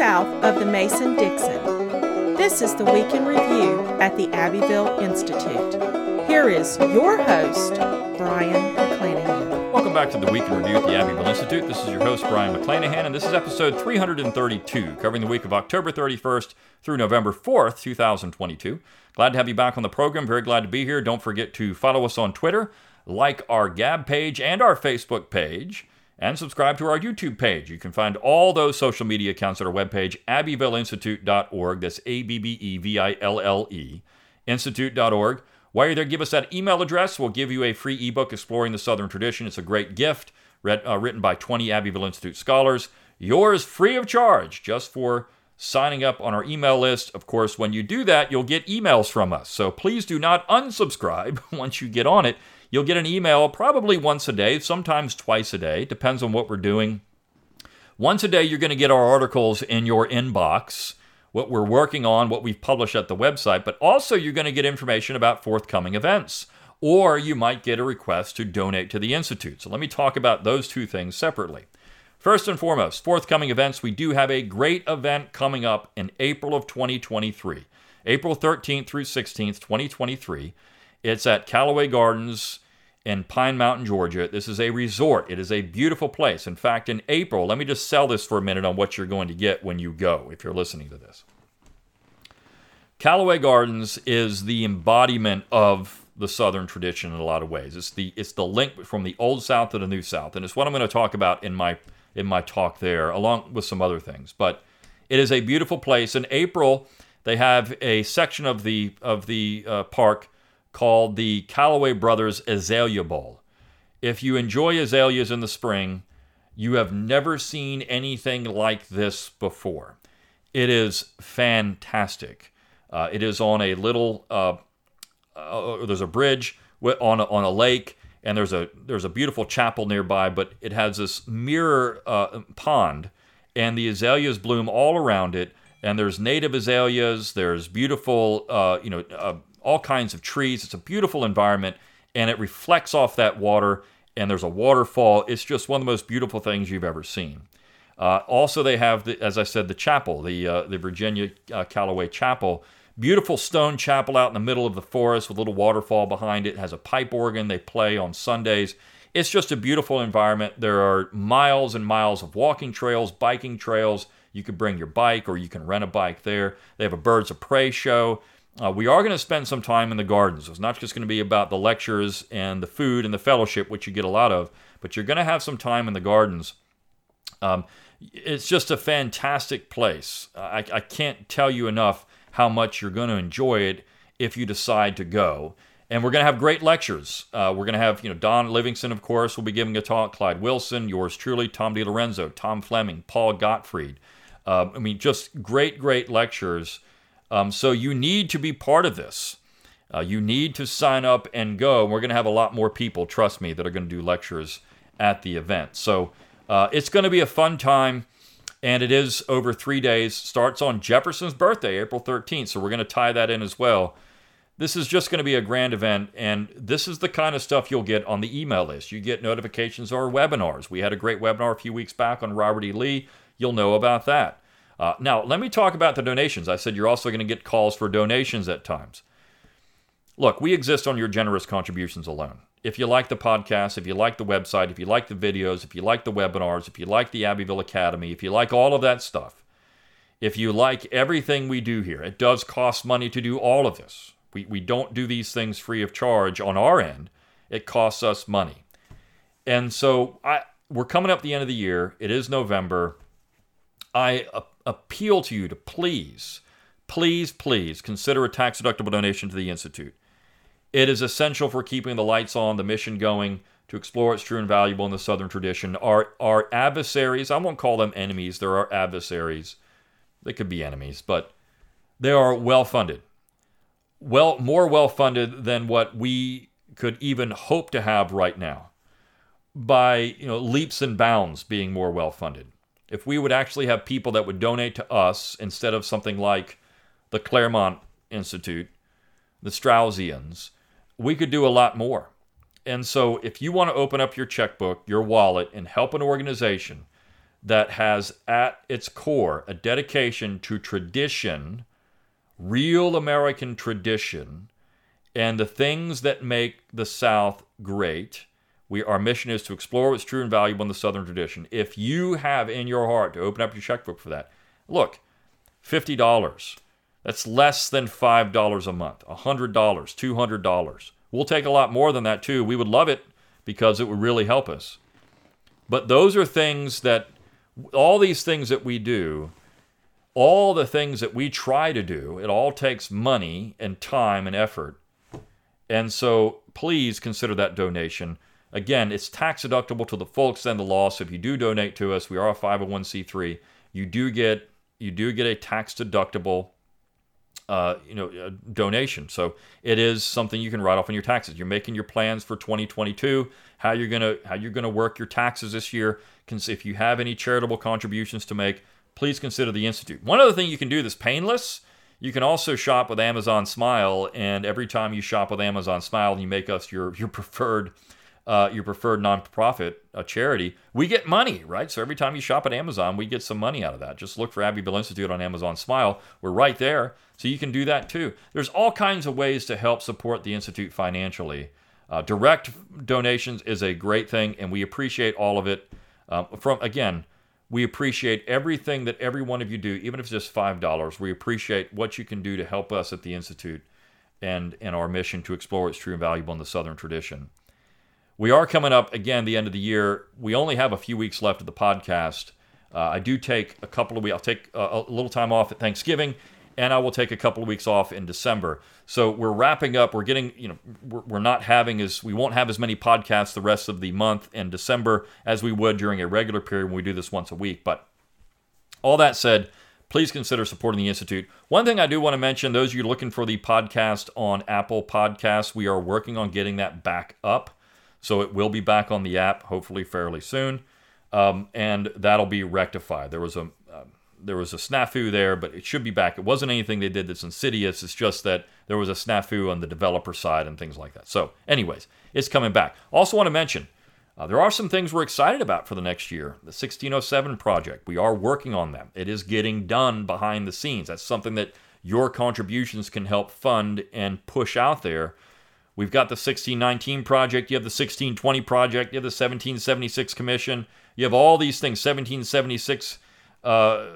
south of the Mason Dixon. This is the Week in Review at the Abbeville Institute. Here is your host, Brion McClanahan. Welcome back to the Week in Review at the Abbeville Institute. This is your host, Brion McClanahan, and this is episode 332, covering the week of October 31st through November 4th, 2022. Glad to have you back on the program. Very glad to be here. Don't forget to follow us on Twitter, like our Gab page and our Facebook page and subscribe to our YouTube page. You can find all those social media accounts at our webpage, abbevilleinstitute.org. That's A B B E V I L L E, institute.org. While you're there, give us that email address. We'll give you a free ebook exploring the Southern tradition. It's a great gift read, uh, written by 20 Abbeville Institute scholars. Yours free of charge, just for signing up on our email list. Of course, when you do that, you'll get emails from us. So please do not unsubscribe once you get on it. You'll get an email probably once a day, sometimes twice a day, depends on what we're doing. Once a day, you're going to get our articles in your inbox, what we're working on, what we've published at the website, but also you're going to get information about forthcoming events. Or you might get a request to donate to the Institute. So let me talk about those two things separately. First and foremost, forthcoming events, we do have a great event coming up in April of 2023. April 13th through 16th, 2023. It's at Callaway Gardens in Pine Mountain, Georgia. This is a resort. It is a beautiful place. In fact, in April, let me just sell this for a minute on what you're going to get when you go, if you're listening to this. Callaway Gardens is the embodiment of the Southern tradition in a lot of ways. It's the it's the link from the old South to the new South, and it's what I'm going to talk about in my in my talk there, along with some other things. But it is a beautiful place. In April, they have a section of the of the uh, park called the Callaway Brothers Azalea Bowl. If you enjoy azaleas in the spring, you have never seen anything like this before. It is fantastic. Uh, it is on a little, uh, uh, there's a bridge on a, on a lake, and there's a there's a beautiful chapel nearby. But it has this mirror uh, pond, and the azaleas bloom all around it. And there's native azaleas. There's beautiful, uh, you know, uh, all kinds of trees. It's a beautiful environment and it reflects off that water. And there's a waterfall. It's just one of the most beautiful things you've ever seen. Uh, also, they have, the, as I said, the chapel, the uh, the Virginia uh, Callaway Chapel. Beautiful stone chapel out in the middle of the forest with a little waterfall behind it. it. Has a pipe organ they play on Sundays. It's just a beautiful environment. There are miles and miles of walking trails, biking trails. You can bring your bike or you can rent a bike there. They have a birds of prey show. Uh, we are going to spend some time in the gardens. It's not just going to be about the lectures and the food and the fellowship, which you get a lot of, but you're going to have some time in the gardens. Um, it's just a fantastic place. I, I can't tell you enough how much you're going to enjoy it if you decide to go. And we're going to have great lectures. Uh, we're going to have, you know, Don Livingston, of course, will be giving a talk. Clyde Wilson, yours truly, Tom DiLorenzo, Tom Fleming, Paul Gottfried. Uh, I mean, just great, great lectures um, so you need to be part of this. Uh, you need to sign up and go. We're going to have a lot more people, trust me, that are going to do lectures at the event. So uh, it's going to be a fun time, and it is over three days. Starts on Jefferson's birthday, April 13th. So we're going to tie that in as well. This is just going to be a grand event, and this is the kind of stuff you'll get on the email list. You get notifications or webinars. We had a great webinar a few weeks back on Robert E. Lee. You'll know about that. Uh, now, let me talk about the donations. I said you're also going to get calls for donations at times. Look, we exist on your generous contributions alone. If you like the podcast, if you like the website, if you like the videos, if you like the webinars, if you like the Abbeville Academy, if you like all of that stuff, if you like everything we do here, it does cost money to do all of this. We, we don't do these things free of charge on our end. It costs us money. And so I, we're coming up the end of the year. It is November. I appeal to you to please, please, please consider a tax deductible donation to the Institute. It is essential for keeping the lights on, the mission going, to explore what's true and valuable in the Southern tradition. Our, our adversaries, I won't call them enemies, there are adversaries. They could be enemies, but they are well funded. Well, more well funded than what we could even hope to have right now by you know leaps and bounds being more well funded if we would actually have people that would donate to us instead of something like the Claremont Institute, the Straussians, we could do a lot more. And so, if you want to open up your checkbook, your wallet, and help an organization that has at its core a dedication to tradition, real American tradition, and the things that make the South great. We, our mission is to explore what's true and valuable in the Southern tradition. If you have in your heart to open up your checkbook for that, look, $50. That's less than $5 a month. $100, $200. We'll take a lot more than that too. We would love it because it would really help us. But those are things that, all these things that we do, all the things that we try to do, it all takes money and time and effort. And so please consider that donation. Again, it's tax deductible to the full extent of the law. So if you do donate to us, we are a 501c3. You do get you do get a tax deductible uh, you know, uh, donation. So it is something you can write off on your taxes. You're making your plans for 2022, how you're gonna how you're gonna work your taxes this year. If you have any charitable contributions to make, please consider the institute. One other thing you can do that's painless. You can also shop with Amazon Smile, and every time you shop with Amazon Smile, you make us your your preferred uh, your preferred nonprofit a charity, we get money, right? So every time you shop at Amazon, we get some money out of that. Just look for Abbeville Institute on Amazon Smile. We're right there, so you can do that too. There's all kinds of ways to help support the Institute financially. Uh, direct donations is a great thing, and we appreciate all of it. Um, from again, we appreciate everything that every one of you do, even if it's just five dollars. We appreciate what you can do to help us at the Institute and and our mission to explore what's true and valuable in the Southern tradition. We are coming up again the end of the year. We only have a few weeks left of the podcast. Uh, I do take a couple of weeks. I'll take a, a little time off at Thanksgiving, and I will take a couple of weeks off in December. So we're wrapping up. We're getting, you know, we're, we're not having as we won't have as many podcasts the rest of the month in December as we would during a regular period when we do this once a week. But all that said, please consider supporting the Institute. One thing I do want to mention those of you looking for the podcast on Apple Podcasts, we are working on getting that back up. So it will be back on the app hopefully fairly soon, um, and that'll be rectified. There was a uh, there was a snafu there, but it should be back. It wasn't anything they did that's insidious. It's just that there was a snafu on the developer side and things like that. So, anyways, it's coming back. Also, want to mention. Uh, there are some things we're excited about for the next year. The 1607 project, we are working on them. It is getting done behind the scenes. That's something that your contributions can help fund and push out there We've got the 1619 project, you have the 1620 project, you have the 1776 commission, you have all these things, 1776 uh,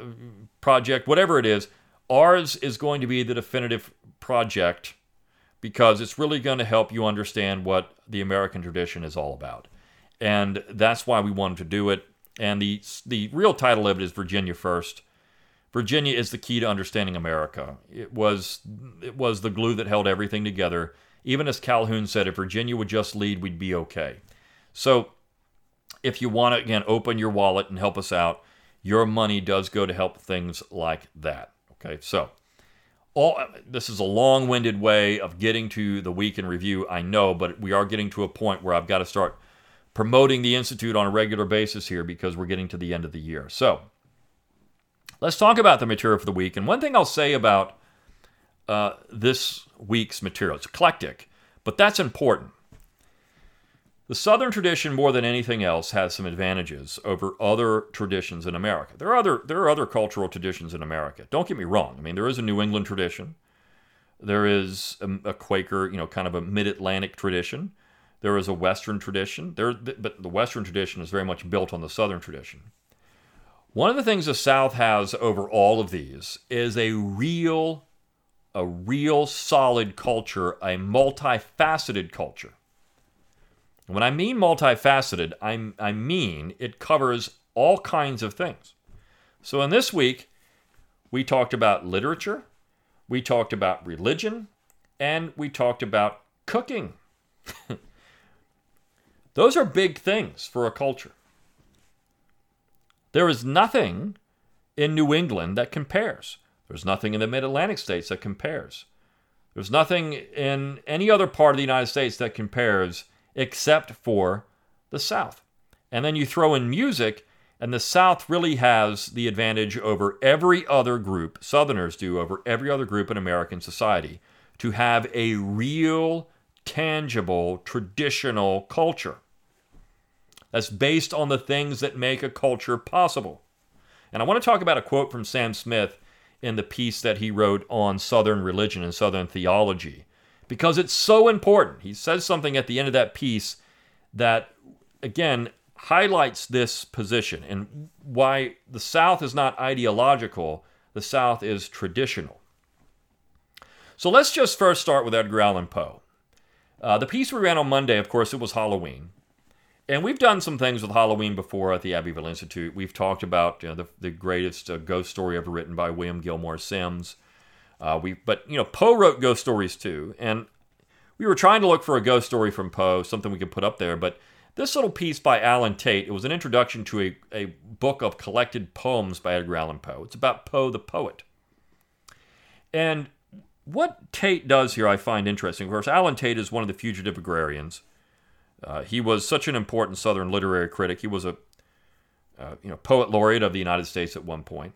project, whatever it is. Ours is going to be the definitive project because it's really going to help you understand what the American tradition is all about. And that's why we wanted to do it. And the, the real title of it is Virginia First. Virginia is the key to understanding America. It was, it was the glue that held everything together. Even as Calhoun said, if Virginia would just lead, we'd be okay. So if you want to, again, open your wallet and help us out, your money does go to help things like that. Okay, so all this is a long-winded way of getting to the week in review, I know, but we are getting to a point where I've got to start promoting the institute on a regular basis here because we're getting to the end of the year. So let's talk about the material for the week. And one thing I'll say about uh, this week's material. It's eclectic, but that's important. The Southern tradition, more than anything else, has some advantages over other traditions in America. There are other there are other cultural traditions in America. Don't get me wrong. I mean, there is a New England tradition. There is a, a Quaker, you know, kind of a mid-Atlantic tradition. There is a Western tradition. There, but the Western tradition is very much built on the Southern tradition. One of the things the South has over all of these is a real a real solid culture, a multifaceted culture. When I mean multifaceted, I, I mean it covers all kinds of things. So in this week, we talked about literature, we talked about religion, and we talked about cooking. Those are big things for a culture. There is nothing in New England that compares. There's nothing in the mid Atlantic states that compares. There's nothing in any other part of the United States that compares except for the South. And then you throw in music, and the South really has the advantage over every other group, Southerners do over every other group in American society, to have a real, tangible, traditional culture. that's based on the things that make a culture possible. And I want to talk about a quote from Sam Smith in the piece that he wrote on Southern religion and Southern theology because it's so important. He says something at the end of that piece that, again, highlights this position and why the South is not ideological, the South is traditional. So let's just first start with Edgar Allan Poe. Uh, the piece we ran on Monday, of course, it was Halloween. And we've done some things with Halloween before at the Abbeville Institute. We've talked about you know, the, the greatest uh, ghost story ever written by William Gilmore Simms. Uh, we, but you know, Poe wrote ghost stories too, and we were trying to look for a ghost story from Poe, something we could put up there. But this little piece by Allen Tate, it was an introduction to a, a book of collected poems by Edgar Allan Poe. It's about Poe the poet. And what Tate does here, I find interesting. Of course, Allen Tate is one of the fugitive agrarians. Uh, he was such an important Southern literary critic. He was a uh, you know poet laureate of the United States at one point.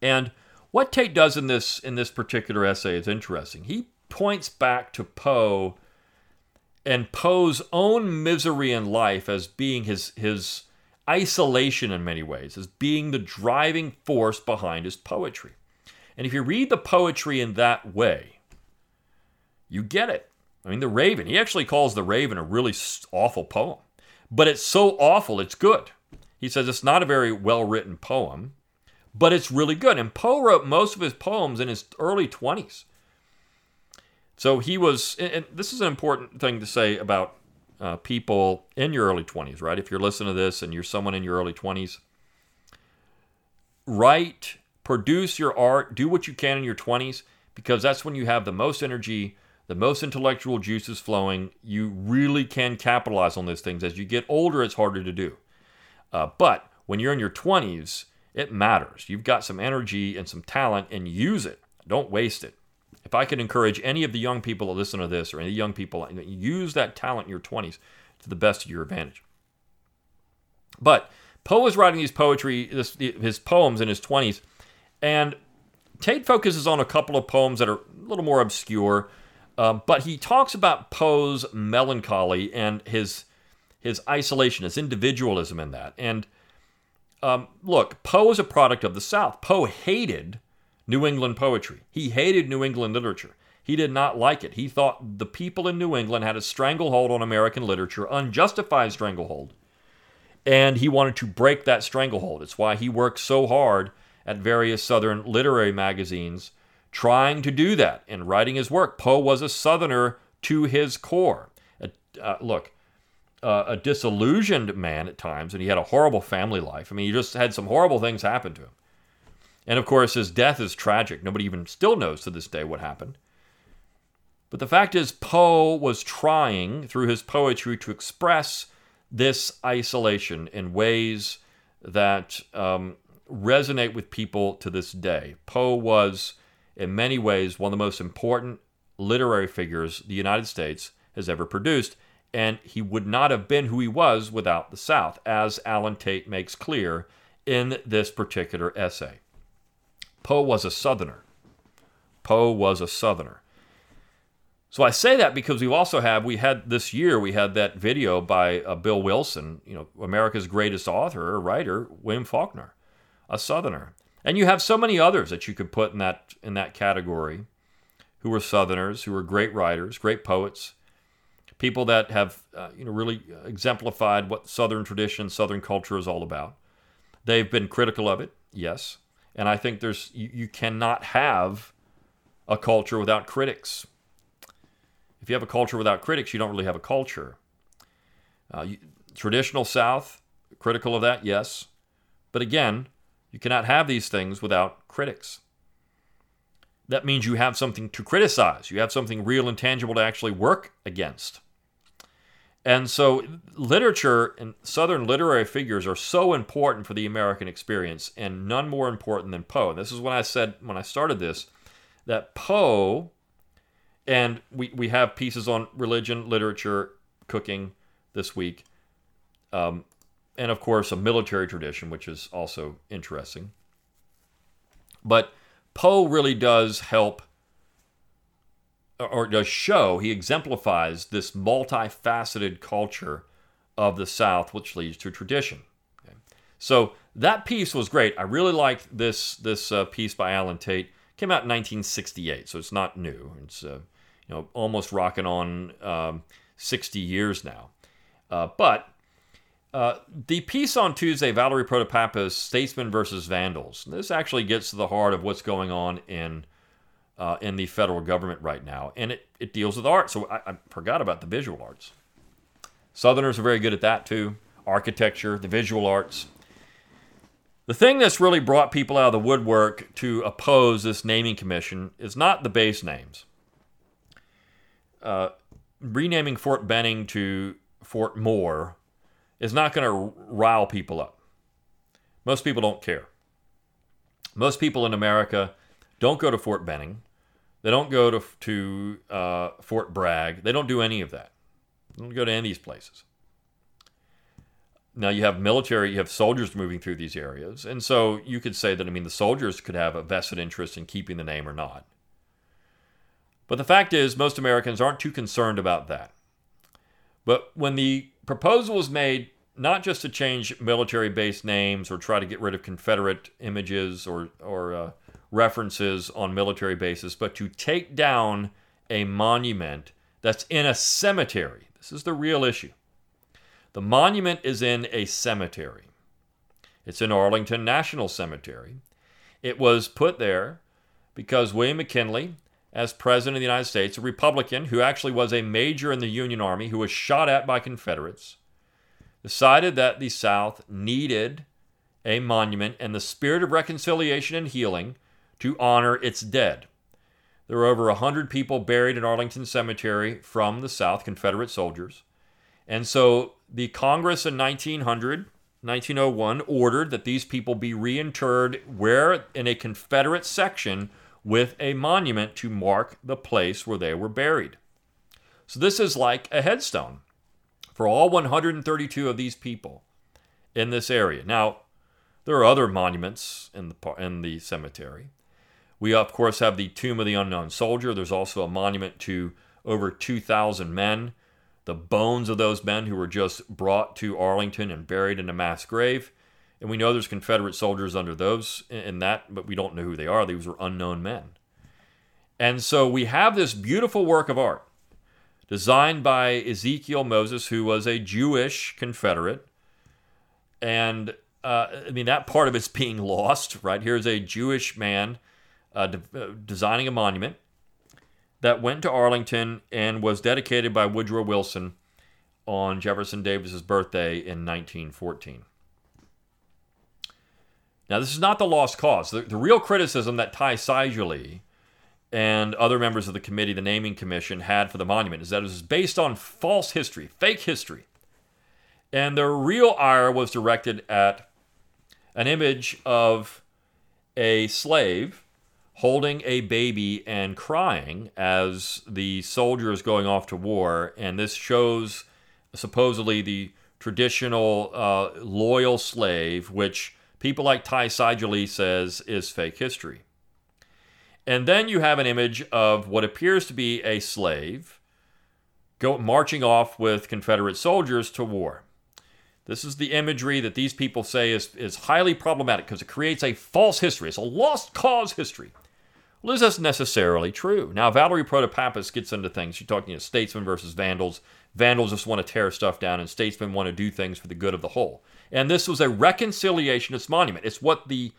And what Tate does in this in this particular essay is interesting. He points back to Poe and Poe's own misery in life as being his his isolation in many ways, as being the driving force behind his poetry. And if you read the poetry in that way, you get it. I mean, The Raven, he actually calls The Raven a really awful poem, but it's so awful, it's good. He says it's not a very well written poem, but it's really good. And Poe wrote most of his poems in his early 20s. So he was, and this is an important thing to say about uh, people in your early 20s, right? If you're listening to this and you're someone in your early 20s, write, produce your art, do what you can in your 20s, because that's when you have the most energy, the most intellectual juices flowing. You really can capitalize on those things. As you get older, it's harder to do. Uh, but when you're in your 20s, it matters. You've got some energy and some talent, and use it. Don't waste it if I could encourage any of the young people to listen to this or any young people, use that talent in your 20s to the best of your advantage. But Poe was writing these poetry, this, his poems in his 20s, and Tate focuses on a couple of poems that are a little more obscure, uh, but he talks about Poe's melancholy and his his isolation, his individualism in that. And um, look, Poe is a product of the South. Poe hated New England poetry. He hated New England literature. He did not like it. He thought the people in New England had a stranglehold on American literature, unjustified stranglehold. And he wanted to break that stranglehold. It's why he worked so hard at various Southern literary magazines trying to do that and writing his work. Poe was a Southerner to his core. Uh, look, uh, a disillusioned man at times, and he had a horrible family life. I mean, he just had some horrible things happen to him. And of course, his death is tragic. Nobody even still knows to this day what happened. But the fact is, Poe was trying through his poetry to express this isolation in ways that um, resonate with people to this day. Poe was, in many ways, one of the most important literary figures the United States has ever produced, and he would not have been who he was without the South, as Allen Tate makes clear in this particular essay. Poe was a Southerner. Poe was a Southerner. So I say that because we also have we had this year we had that video by uh, Bill Wilson, you know, America's greatest author or writer, William Faulkner, a Southerner, and you have so many others that you could put in that in that category, who were Southerners, who were great writers, great poets, people that have uh, you know really exemplified what Southern tradition, Southern culture is all about. They've been critical of it, yes. And I think there's you, you cannot have a culture without critics. If you have a culture without critics, you don't really have a culture. Uh, you, traditional South, critical of that, yes. But again, you cannot have these things without critics. That means you have something to criticize. You have something real and tangible to actually work against. And so, literature and Southern literary figures are so important for the American experience, and none more important than Poe. And this is what I said, when I started this, that Poe, and we, we have pieces on religion, literature, cooking this week, um, and of course, a military tradition, which is also interesting. But Poe really does help or does show, he exemplifies this multifaceted culture of the South, which leads to tradition. Okay. So that piece was great. I really liked this this uh, piece by Allen Tate. Came out in 1968, so it's not new. It's uh, you know almost rocking on um, 60 years now. Uh, but uh, the piece on Tuesday, Valerie Protopapas' Statesmen versus Vandals. This actually gets to the heart of what's going on in uh, in the federal government right now, and it, it deals with art. So I, I forgot about the visual arts. Southerners are very good at that too. Architecture, the visual arts. The thing that's really brought people out of the woodwork to oppose this naming commission is not the base names. Uh, renaming Fort Benning to Fort Moore is not going to rile people up. Most people don't care. Most people in America don't go to Fort Benning. They don't go to, to uh, Fort Bragg. They don't do any of that. They don't go to any of these places. Now you have military, you have soldiers moving through these areas. And so you could say that, I mean, the soldiers could have a vested interest in keeping the name or not. But the fact is, most Americans aren't too concerned about that. But when the proposal was made not just to change military base names or try to get rid of Confederate images or, or uh, references on military bases, but to take down a monument that's in a cemetery. This is the real issue. The monument is in a cemetery. It's in Arlington National Cemetery. It was put there because William McKinley, as President of the United States, a Republican who actually was a major in the Union Army who was shot at by Confederates, decided that the South needed a monument and the spirit of reconciliation and healing to honor its dead. There were over 100 people buried in Arlington Cemetery from the South, Confederate soldiers. And so the Congress in 1900, 1901 ordered that these people be reinterred where in a Confederate section with a monument to mark the place where they were buried. So this is like a headstone for all 132 of these people in this area. Now, there are other monuments in the in the cemetery. We of course have the Tomb of the Unknown Soldier. There's also a monument to over 2,000 men, the bones of those men who were just brought to Arlington and buried in a mass grave. And we know there's Confederate soldiers under those in that, but we don't know who they are. These were unknown men. And so we have this beautiful work of art designed by Ezekiel Moses, who was a Jewish Confederate. And uh, I mean, that part of it's being lost, right? Here's a Jewish man uh, de- uh, designing a monument that went to Arlington and was dedicated by Woodrow Wilson on Jefferson Davis's birthday in 1914. Now, this is not the lost cause. The, the real criticism that Ty Seidule and other members of the committee, the naming commission, had for the monument is that it was based on false history, fake history. And the real ire was directed at an image of a slave holding a baby and crying as the soldier is going off to war. And this shows supposedly the traditional uh, loyal slave, which people like Ty Seidule says is fake history. And then you have an image of what appears to be a slave go marching off with Confederate soldiers to war. This is the imagery that these people say is, is highly problematic because it creates a false history. It's a lost cause history. Well, is this necessarily true? Now, Valerie Protopapas gets into things. She's talking about statesmen versus vandals. Vandals just want to tear stuff down, and statesmen want to do things for the good of the whole. And this was a reconciliationist monument. It's what the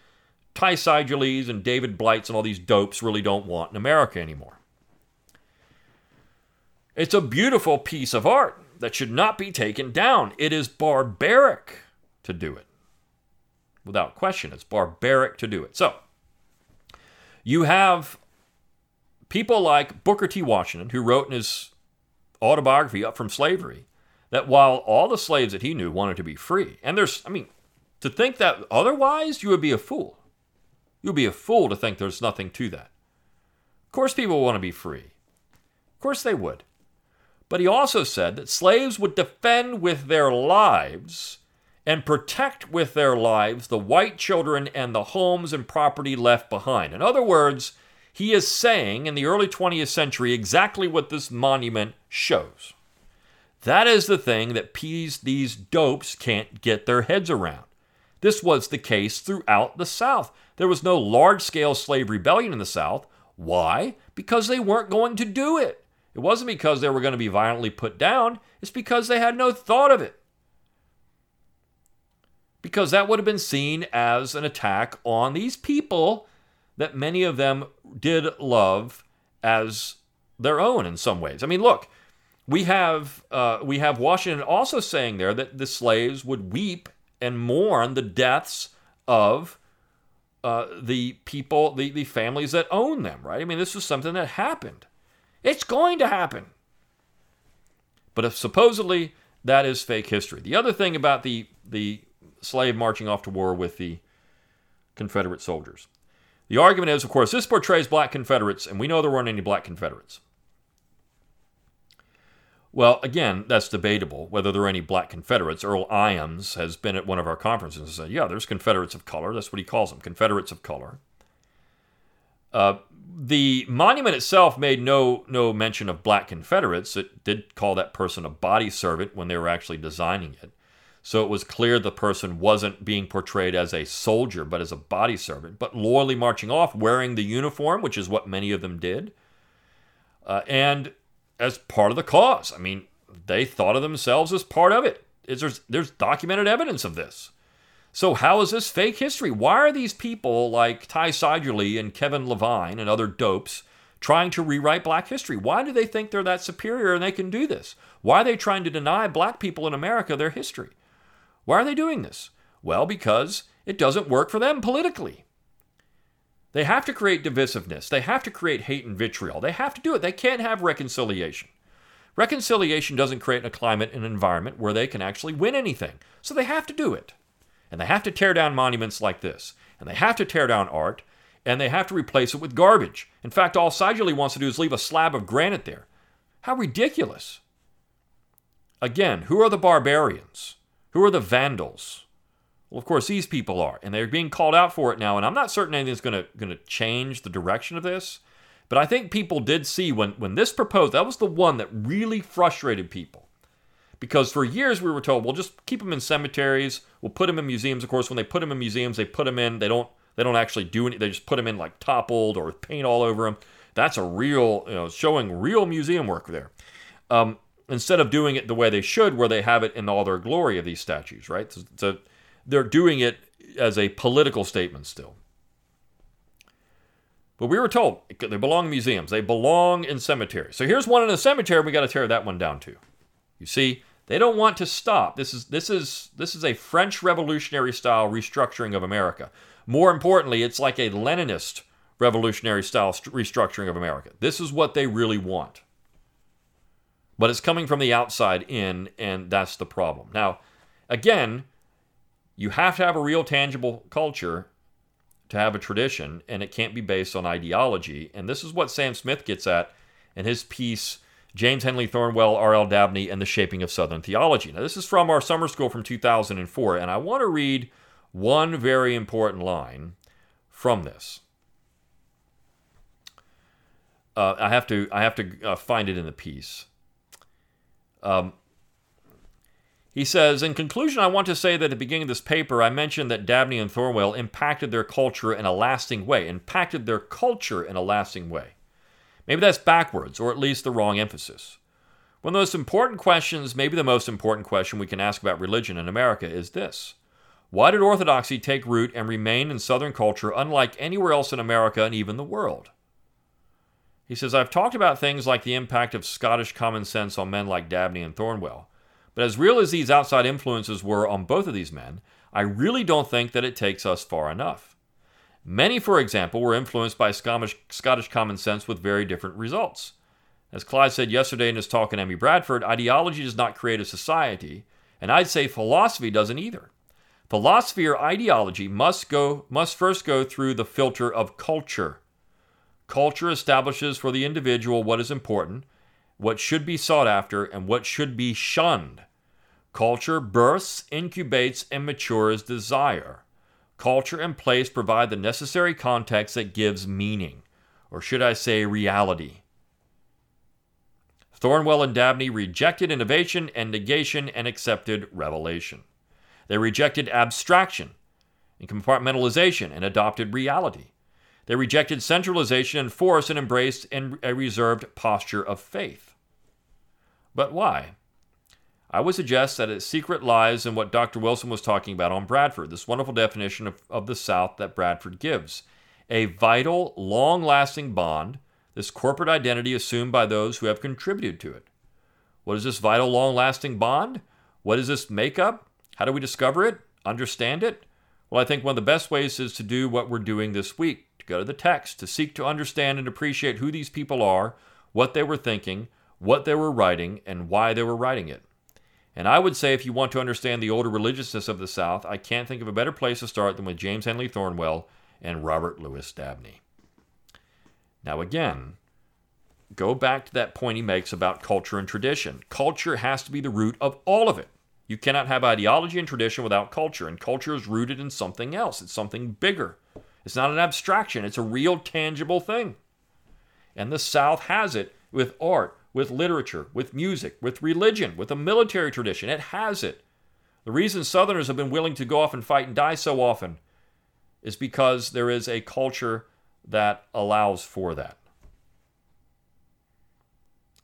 Ty and David Blights and all these dopes really don't want in America anymore. It's a beautiful piece of art that should not be taken down. It is barbaric to do it. Without question, it's barbaric to do it. So, you have people like Booker T. Washington, who wrote in his autobiography, Up from Slavery, that while all the slaves that he knew wanted to be free, and there's, I mean, to think that otherwise, you would be a fool. You'd be a fool to think there's nothing to that. Of course, people want to be free. Of course, they would. But he also said that slaves would defend with their lives and protect with their lives the white children and the homes and property left behind. In other words, he is saying in the early 20th century exactly what this monument shows That is the thing that these, these dopes can't get their heads around. This was the case throughout the South. There was no large scale slave rebellion in the South. Why? Because they weren't going to do it. It wasn't because they were going to be violently put down, it's because they had no thought of it. Because that would have been seen as an attack on these people that many of them did love as their own in some ways. I mean, look, we have uh, we have Washington also saying there that the slaves would weep and mourn the deaths of uh, the people, the, the families that own them, right? I mean, this was something that happened. It's going to happen. But if supposedly that is fake history. The other thing about the, the slave marching off to war with the Confederate soldiers. The argument is, of course, this portrays black Confederates, and we know there weren't any black Confederates. Well, again, that's debatable whether there are any black Confederates. Earl Iams has been at one of our conferences and said, yeah, there's Confederates of color. That's what he calls them, Confederates of color. Uh, the monument itself made no no mention of black Confederates. It did call that person a body servant when they were actually designing it. So it was clear the person wasn't being portrayed as a soldier, but as a body servant, but loyally marching off, wearing the uniform, which is what many of them did. Uh, and as part of the cause. I mean, they thought of themselves as part of it. There's, there's documented evidence of this. So, how is this fake history? Why are these people like Ty Seidule and Kevin Levin and other dopes trying to rewrite black history? Why do they think they're that superior and they can do this? Why are they trying to deny black people in America their history? Why are they doing this? Well, because it doesn't work for them politically. They have to create divisiveness. They have to create hate and vitriol. They have to do it. They can't have reconciliation. Reconciliation doesn't create a climate and environment where they can actually win anything. So they have to do it. And they have to tear down monuments like this. And they have to tear down art. And they have to replace it with garbage. In fact, all Seidule wants to do is leave a slab of granite there. How ridiculous. Again, who are the barbarians? Who are the vandals? Well, of course, these people are, and they're being called out for it now. And I'm not certain anything's going to change the direction of this, but I think people did see when when this proposed. That was the one that really frustrated people, because for years we were told, "Well, just keep them in cemeteries. We'll put them in museums." Of course, when they put them in museums, they put them in. They don't they don't actually do any. They just put them in like toppled or paint all over them. That's a real, you know, showing real museum work there. Um, instead of doing it the way they should, where they have it in all their glory of these statues, right? So, so they're doing it as a political statement still. But we were told they belong in museums. They belong in cemeteries. So here's one in a cemetery. We got to tear that one down too. You see, they don't want to stop. This is this is this is a French Revolutionary style restructuring of America. More importantly, it's like a Leninist revolutionary style restructuring of America. This is what they really want. But it's coming from the outside in, and that's the problem. Now, again, you have to have a real tangible culture to have a tradition, and it can't be based on ideology. And this is what Sam Smith gets at in his piece, James Henley Thornwell, R.L. Dabney, and the Shaping of Southern Theology. Now, this is from our summer school from 2004, and I want to read one very important line from this. Uh, I have to I have to uh, find it in the piece. Um, he says, In conclusion, I want to say that at the beginning of this paper, I mentioned that Dabney and Thornwell impacted their culture in a lasting way, impacted their culture in a lasting way. Maybe that's backwards, or at least the wrong emphasis. One of the most important questions, maybe the most important question we can ask about religion in America is this Why did Orthodoxy take root and remain in Southern culture unlike anywhere else in America and even the world? He says, I've talked about things like the impact of Scottish common sense on men like Dabney and Thornwell. But as real as these outside influences were on both of these men, I really don't think that it takes us far enough. Many, for example, were influenced by Scottish, common sense with very different results. As Clyde said yesterday in his talk in M.E. Bradford, ideology does not create a society, and I'd say philosophy doesn't either. Philosophy or ideology must go must first go through the filter of culture. Culture establishes for the individual what is important, what should be sought after, and what should be shunned. Culture births, incubates, and matures desire. Culture and place provide the necessary context that gives meaning, or should I say reality. Thornwell and Dabney rejected innovation and negation and accepted revelation. They rejected abstraction and compartmentalization and adopted reality. They rejected centralization and force and embraced a reserved posture of faith. But why? I would suggest that its secret lies in what Dr. Wilson was talking about on Bradford, this wonderful definition of, of the South that Bradford gives. A vital, long lasting bond, this corporate identity assumed by those who have contributed to it. What is this vital, long lasting bond? What is this makeup? How do we discover it? Understand it? Well, I think one of the best ways is to do what we're doing this week to go to the text, to seek to understand and appreciate who these people are, what they were thinking, what they were writing, and why they were writing it. And I would say if you want to understand the older religiousness of the South, I can't think of a better place to start than with James Henley Thornwell and Robert Louis Dabney. Now, again, go back to that point he makes about culture and tradition. Culture has to be the root of all of it. You cannot have ideology and tradition without culture, and culture is rooted in something else. It's something bigger. It's not an abstraction, it's a real, tangible thing. And the South has it with art, with literature, with music, with religion, with a military tradition. It has it. The reason Southerners have been willing to go off and fight and die so often is because there is a culture that allows for that.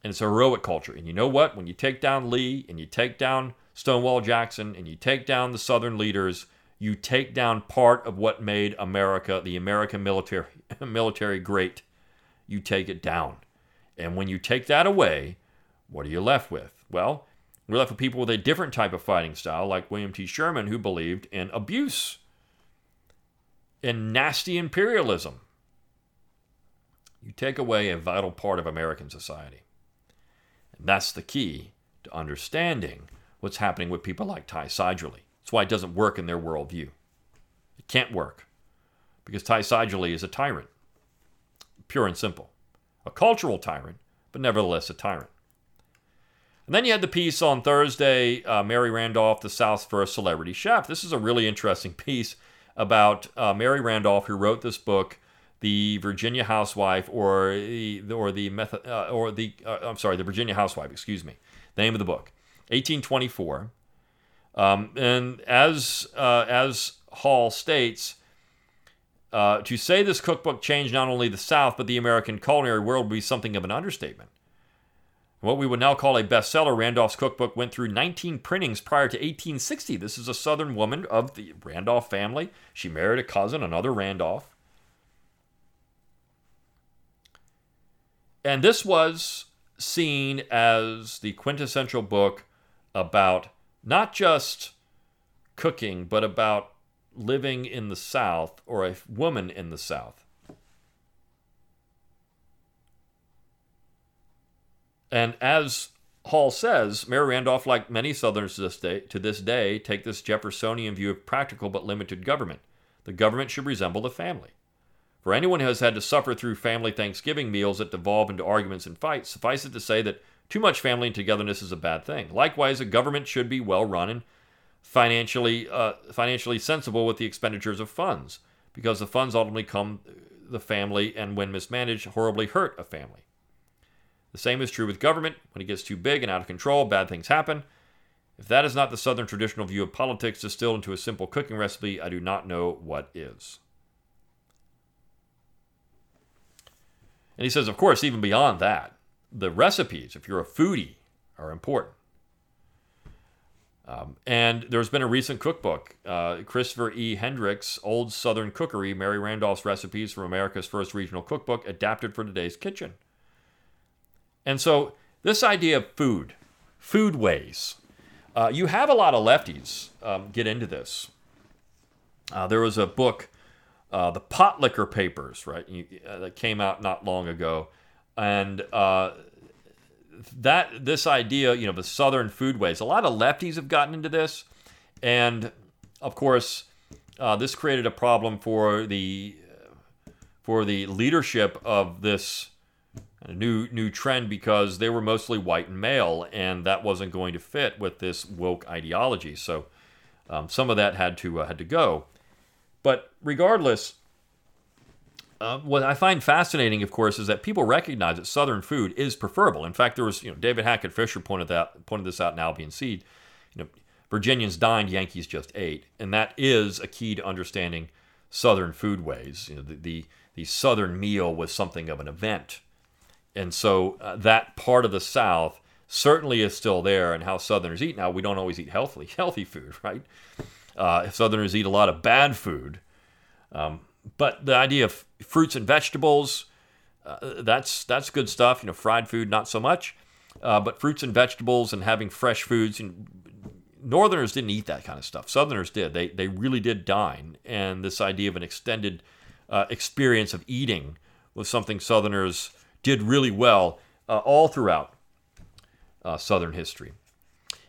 And it's a heroic culture. And you know what? When you take down Lee and you take down Stonewall Jackson and you take down the Southern leaders, you take down part of what made America, the American military, military great. You take it down. And when you take that away, what are you left with? Well, we're left with people with a different type of fighting style, like William T. Sherman, who believed in abuse, in nasty imperialism. You take away a vital part of American society. And that's the key to understanding what's happening with people like Ty Seidule. That's why it doesn't work in their worldview. It can't work because Ty Seidule is a tyrant, pure and simple. A cultural tyrant, but nevertheless a tyrant. And then you had the piece on Thursday, uh, Mary Randolph, the South's first celebrity chef. This is a really interesting piece about uh, Mary Randolph, who wrote this book, The Virginia Housewife, or the or the method, uh, or the uh, I'm sorry, the Virginia Housewife. Excuse me. The name of the book, 1824. Um, and as uh, as Hall states, uh, to say this cookbook changed not only the South but the American culinary world would be something of an understatement. What we would now call a bestseller, Randolph's cookbook went through 19 printings prior to 1860. This is a Southern woman of the Randolph family. She married a cousin, another Randolph. And this was seen as the quintessential book about not just cooking, but about living in the South or a woman in the South. And as Hall says, Mary Randolph, like many Southerners to this, day, to this day, take this Jeffersonian view of practical but limited government. The government should resemble the family. For anyone who has had to suffer through family Thanksgiving meals that devolve into arguments and fights, suffice it to say that too much family and togetherness is a bad thing. Likewise, a government should be well run and financially uh, financially sensible with the expenditures of funds, because the funds ultimately come the family, and when mismanaged, horribly hurt a family. The same is true with government. When it gets too big and out of control, bad things happen. If that is not the Southern traditional view of politics distilled into a simple cooking recipe, I do not know what is. And he says, of course, even beyond that, the recipes, if you're a foodie, are important. Um, and there's been a recent cookbook, uh, Christopher E. Hendricks' Old Southern Cookery, Mary Randolph's Recipes from America's First Regional Cookbook, adapted for today's kitchen. And so, this idea of food, food ways, uh, you have a lot of lefties um, get into this. Uh, there was a book, uh, The Potlikker Papers, right, you, uh, that came out not long ago and uh, that this idea, you know, the Southern foodways. A lot of lefties have gotten into this, and of course, uh, this created a problem for the for the leadership of this new new trend because they were mostly white and male, and that wasn't going to fit with this woke ideology. So um, some of that had to uh, had to go. But regardless, uh, what I find fascinating, of course, is that people recognize that Southern food is preferable. In fact, there was, you know, David Hackett Fischer pointed that pointed this out in Albion Seed. You know, Virginians dined, Yankees just ate, and that is a key to understanding Southern foodways. You know, the the, the Southern meal was something of an event, and so uh, that part of the South certainly is still there. And how Southerners eat now, we don't always eat healthy healthy food, right? Uh, Southerners eat a lot of bad food. Um, but the idea of fruits and vegetables, uh, that's that's good stuff. You know, fried food not so much, uh, but fruits and vegetables and having fresh foods. And Northerners didn't eat that kind of stuff. Southerners did. They they really did dine, and this idea of an extended uh, experience of eating was something Southerners did really well uh, all throughout uh, Southern history.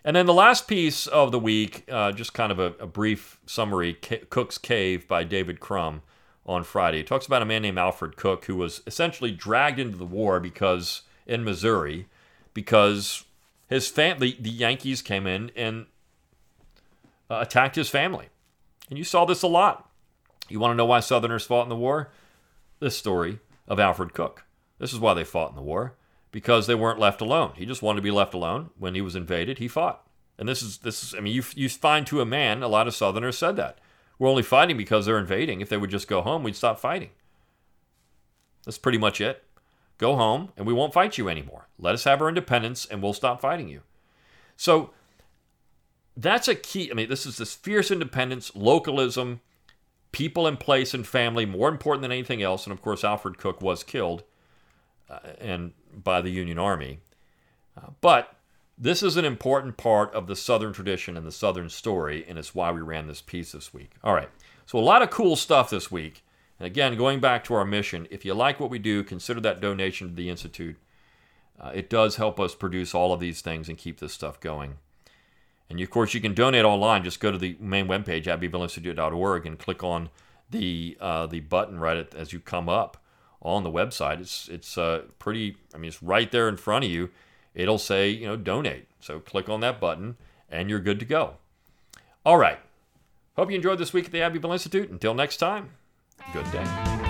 And then the last piece of the week, uh, just kind of a, a brief summary Cook's Cave by David Crum on Friday. It talks about a man named Alfred Cook who was essentially dragged into the war because in Missouri because his family, the Yankees came in and uh, attacked his family. And you saw this a lot. You want to know why Southerners fought in the war? This story of Alfred Cook. This is why they fought in the war because they weren't left alone. He just wanted to be left alone. When he was invaded, he fought. And this is this is I mean you you find to a man a lot of Southerners said that. We're only fighting because they're invading. If they would just go home, we'd stop fighting. That's pretty much it. Go home and we won't fight you anymore. Let us have our independence and we'll stop fighting you. So that's a key. I mean, this is this fierce independence, localism, people in place and family, more important than anything else. And of course, Alfred Cook was killed uh, and by the Union Army. Uh, but this is an important part of the Southern tradition and the Southern story, and it's why we ran this piece this week. All right, so a lot of cool stuff this week. And again, going back to our mission, if you like what we do, consider that donation to the Institute. Uh, it does help us produce all of these things and keep this stuff going. And of course, you can donate online. Just go to the main webpage, abbevilleinstitute.org, and click on the uh, the button right at, as you come up on the website. It's it's uh, pretty. I mean, it's right there in front of you it'll say, you know, donate. So click on that button and you're good to go. All right. Hope you enjoyed this week at the Abbeville Institute. Until next time, good day.